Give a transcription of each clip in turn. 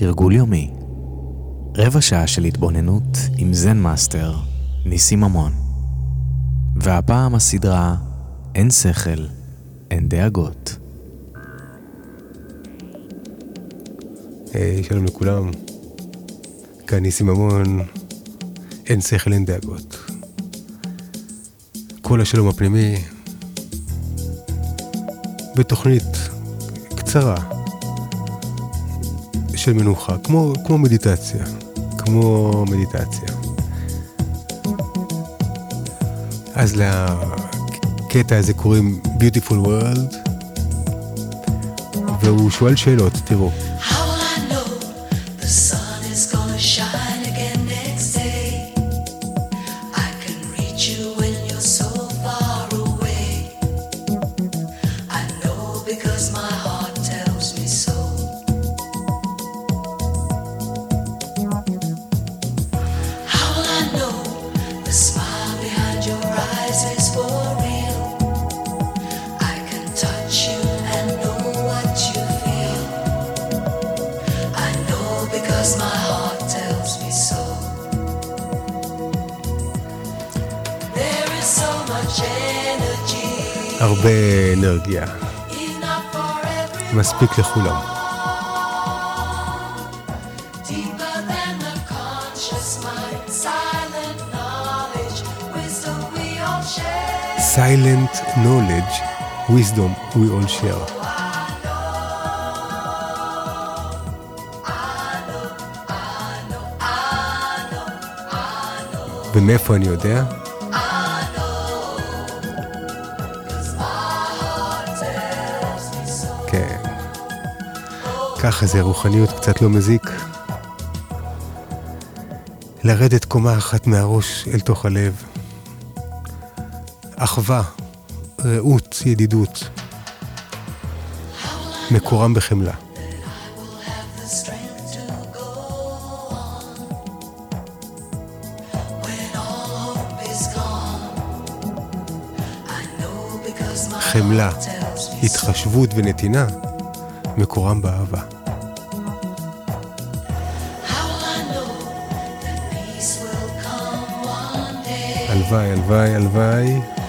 תרגול יומי. רבע שעה של התבוננות עם זן מאסטר, ניסים ממון. והפעם הסדרה אין שכל, אין דאגות. היי, שלום לכולם. כאן ניסים ממון, אין שכל, אין דאגות. כל השלום הפנימי בתוכנית קצרה של מנוחה, כמו, כמו מדיטציה, כמו מדיטציה. אז לקטע הזה קוראים Beautiful World, והוא שואל שאלות, תראו. הרבה אנרגיה, enough for everyone. מספיק לכולם. Deeper than the conscious mind, silent knowledge, wisdom we all share. Silent knowledge, wisdom we all share. ומאיפה אני יודע? ככה זה רוחניות קצת לא מזיק. לרדת קומה אחת מהראש אל תוך הלב. אחווה, רעות, ידידות. מקורם בחמלה. חמלה. התחשבות ונתינה, מקורם באהבה. הלוואי, הלוואי, הלוואי.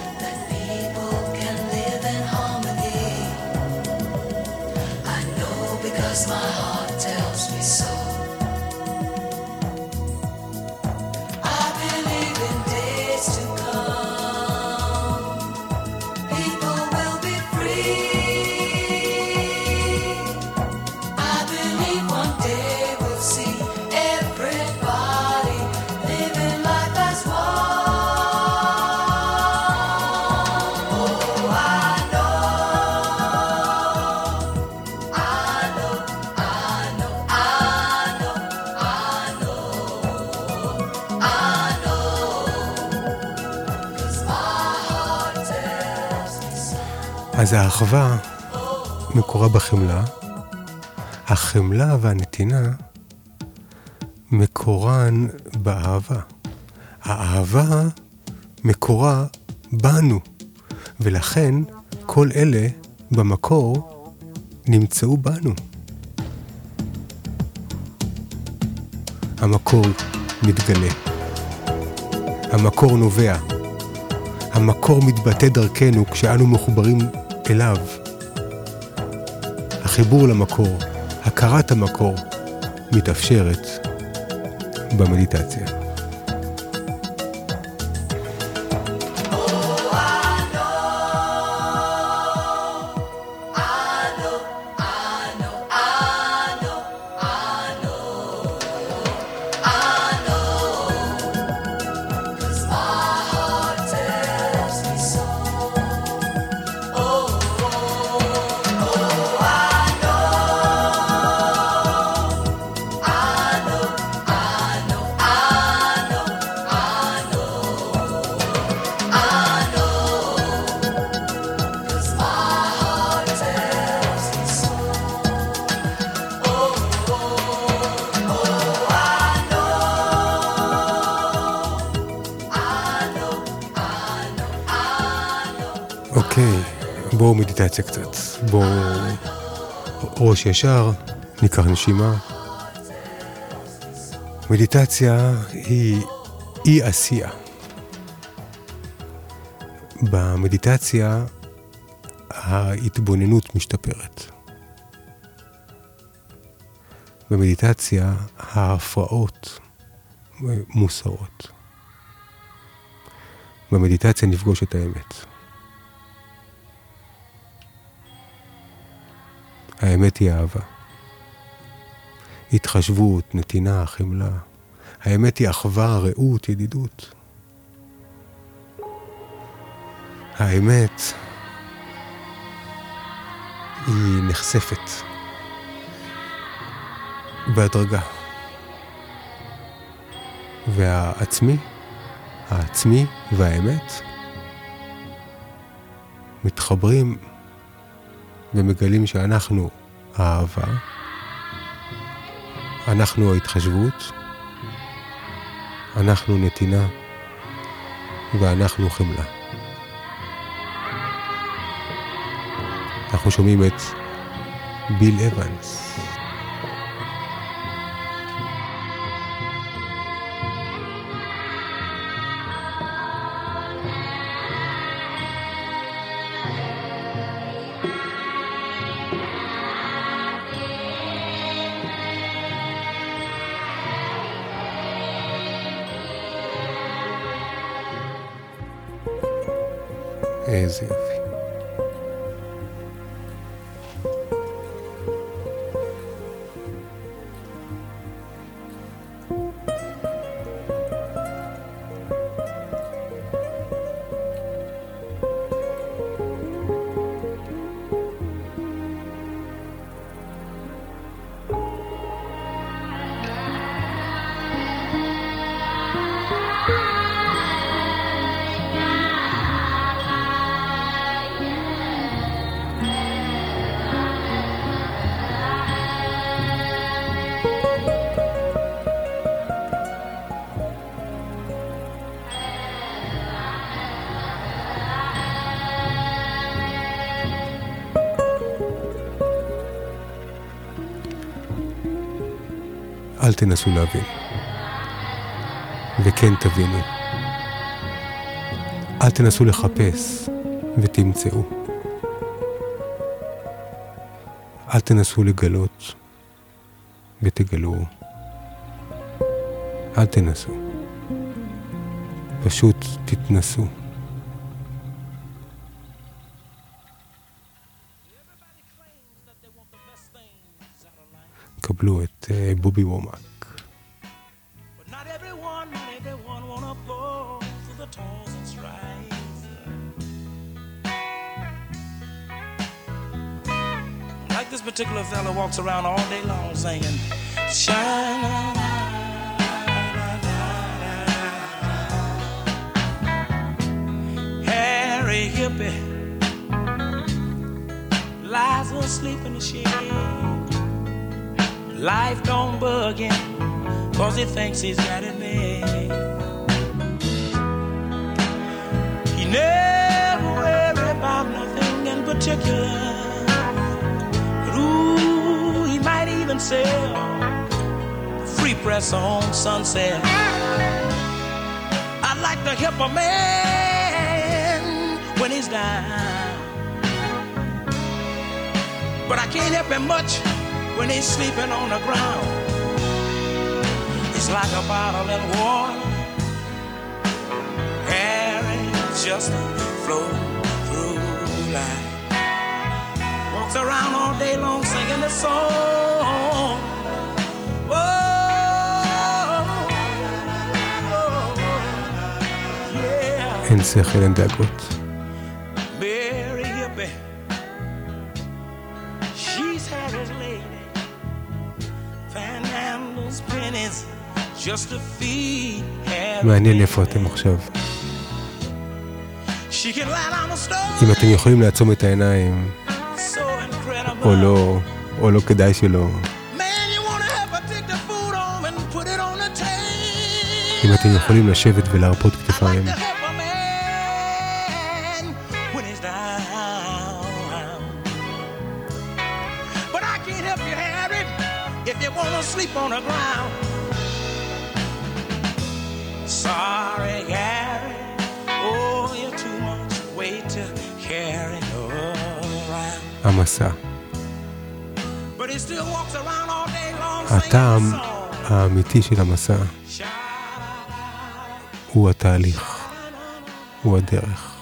אז האחווה מקורה בחמלה, החמלה והנתינה מקורן באהבה. האהבה מקורה בנו, ולכן כל אלה במקור נמצאו בנו. המקור מתגלה. המקור נובע. המקור מתבטא דרכנו כשאנו מחוברים אליו. החיבור למקור, הכרת המקור, מתאפשרת במדיטציה. בואו מדיטציה קצת. בואו ראש ישר, ניקח נשימה. מדיטציה היא אי עשייה. במדיטציה ההתבוננות משתפרת. במדיטציה ההפרעות מוסרות. במדיטציה נפגוש את האמת. האמת היא אהבה. התחשבות, נתינה, חמלה. האמת היא אחווה, רעות, ידידות. האמת היא נחשפת בהדרגה. והעצמי, העצמי והאמת מתחברים ומגלים שאנחנו האהבה, אנחנו ההתחשבות, אנחנו נתינה ואנחנו חמלה. אנחנו שומעים את ביל אבנס. תנסו להבין. וכן תבינו. אל תנסו לחפש ותמצאו. אל תנסו לגלות ותגלו. אל תנסו. פשוט תתנסו. קבלו את אה, בובי וומק. Like this particular fella walks around all day long singing, shine. Harry Hippie lies asleep in the shade. Life don't bug him, cause he thinks he's got it made. He never worry about nothing in particular. Free press on sunset. I'd like to help a man when he's down. But I can't help him much when he's sleeping on the ground. It's like a bottle in water. Harry just float through life. Walks around all day long singing the song. Oh, yeah. אין שכל, אין דאגות. מעניין איפה אתם עכשיו. אם אתם יכולים לעצום את העיניים. או לא, או לא כדאי שלא. אם אתם יכולים לשבת ולהרפות כתפיים. Oh. המסע. הטעם. האמיתי של המסע הוא התהליך, הוא הדרך.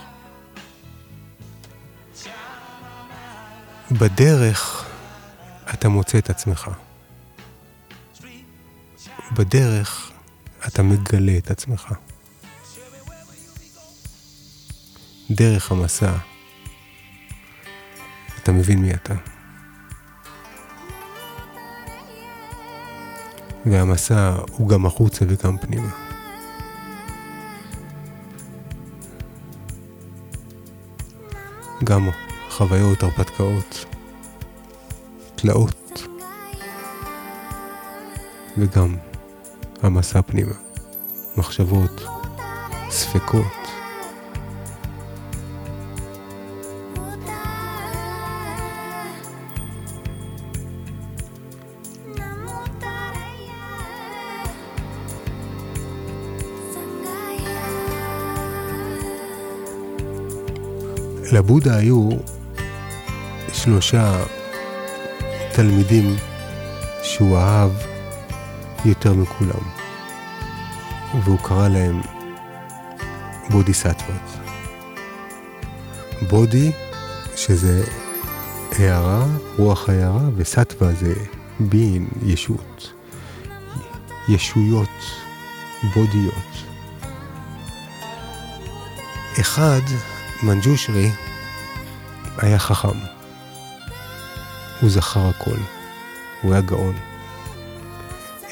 בדרך אתה מוצא את עצמך. בדרך אתה מגלה את עצמך. דרך המסע אתה מבין מי אתה. והמסע הוא גם החוצה וגם פנימה. גם חוויות, הרפתקאות, תלאות, וגם המסע פנימה, מחשבות, ספקות. לבודה היו שלושה תלמידים שהוא אהב יותר מכולם, והוא קרא להם בודיסטוות. בודי, שזה הערה, רוח הערה, וסטווה זה בין, ישות. ישויות, בודיות. אחד, מנג'ושרי, היה חכם. הוא זכר הכל. הוא היה גאון.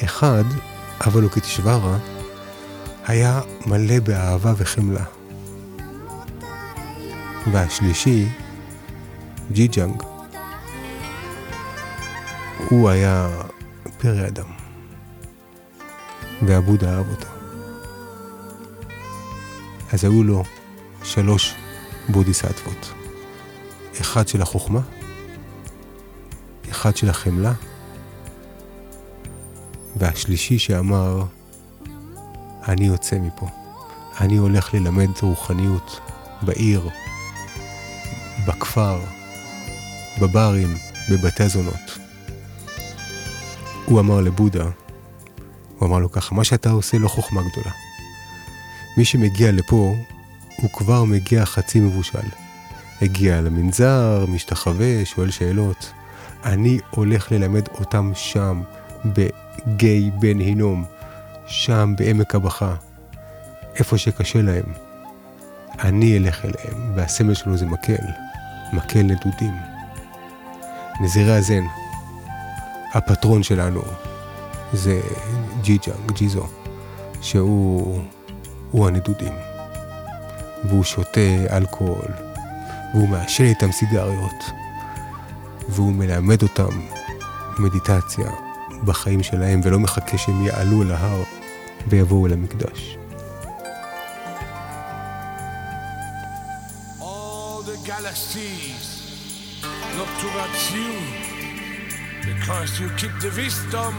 אחד, אבלוקיטשוורה, היה מלא באהבה וחמלה. והשלישי, ג'יג'אנג, הוא היה פרא אדם. והבודה אהב אותו. אז היו לו שלוש בודיסטוות. אחד של החוכמה, אחד של החמלה, והשלישי שאמר, אני יוצא מפה. אני הולך ללמד רוחניות בעיר, בכפר, בברים, בבתי זונות. הוא אמר לבודה, הוא אמר לו ככה, מה שאתה עושה לא חוכמה גדולה. מי שמגיע לפה, הוא כבר מגיע חצי מבושל. הגיע למנזר, משתחווה, שואל שאלות. אני הולך ללמד אותם שם, בגיא בן הינום, שם בעמק הבכה, איפה שקשה להם. אני אלך אליהם, והסמל שלו זה מקל, מקל נדודים. נזירי הזן, הפטרון שלנו, זה ג'יג'אנג, ג'יזו, שהוא הוא הנדודים. והוא שותה אלכוהול, והוא מעשן איתם סיגריות, והוא מלמד אותם מדיטציה בחיים שלהם, ולא מחכה שהם יעלו אל ההר ויבואו אל המקדש. All the galaxies look towards you because you keep the wisdom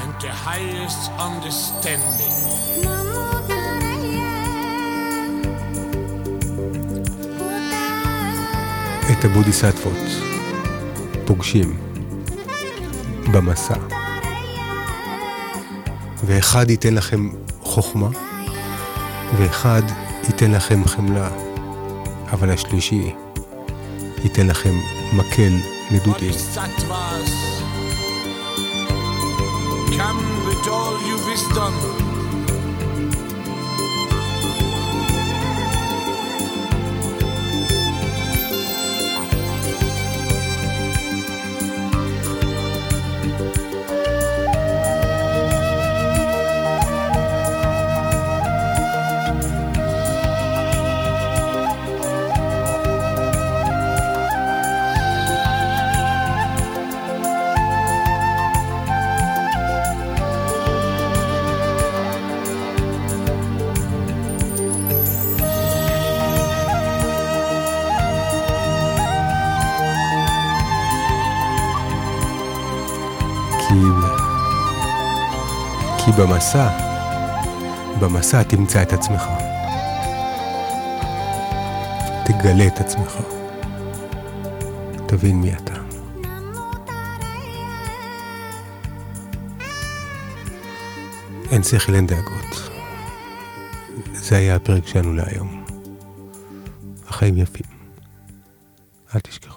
and the highest understanding. את הבודיסטוות פוגשים במסע. ואחד ייתן לכם חוכמה, ואחד ייתן לכם חמלה, אבל השלישי ייתן לכם מקל. Bodhisattvas, come with all your wisdom. כי, כי במסע, במסע תמצא את עצמך. תגלה את עצמך. תבין מי אתה. אין שכל, אין דאגות. זה היה הפרק שלנו להיום. החיים יפים. אל תשכחו.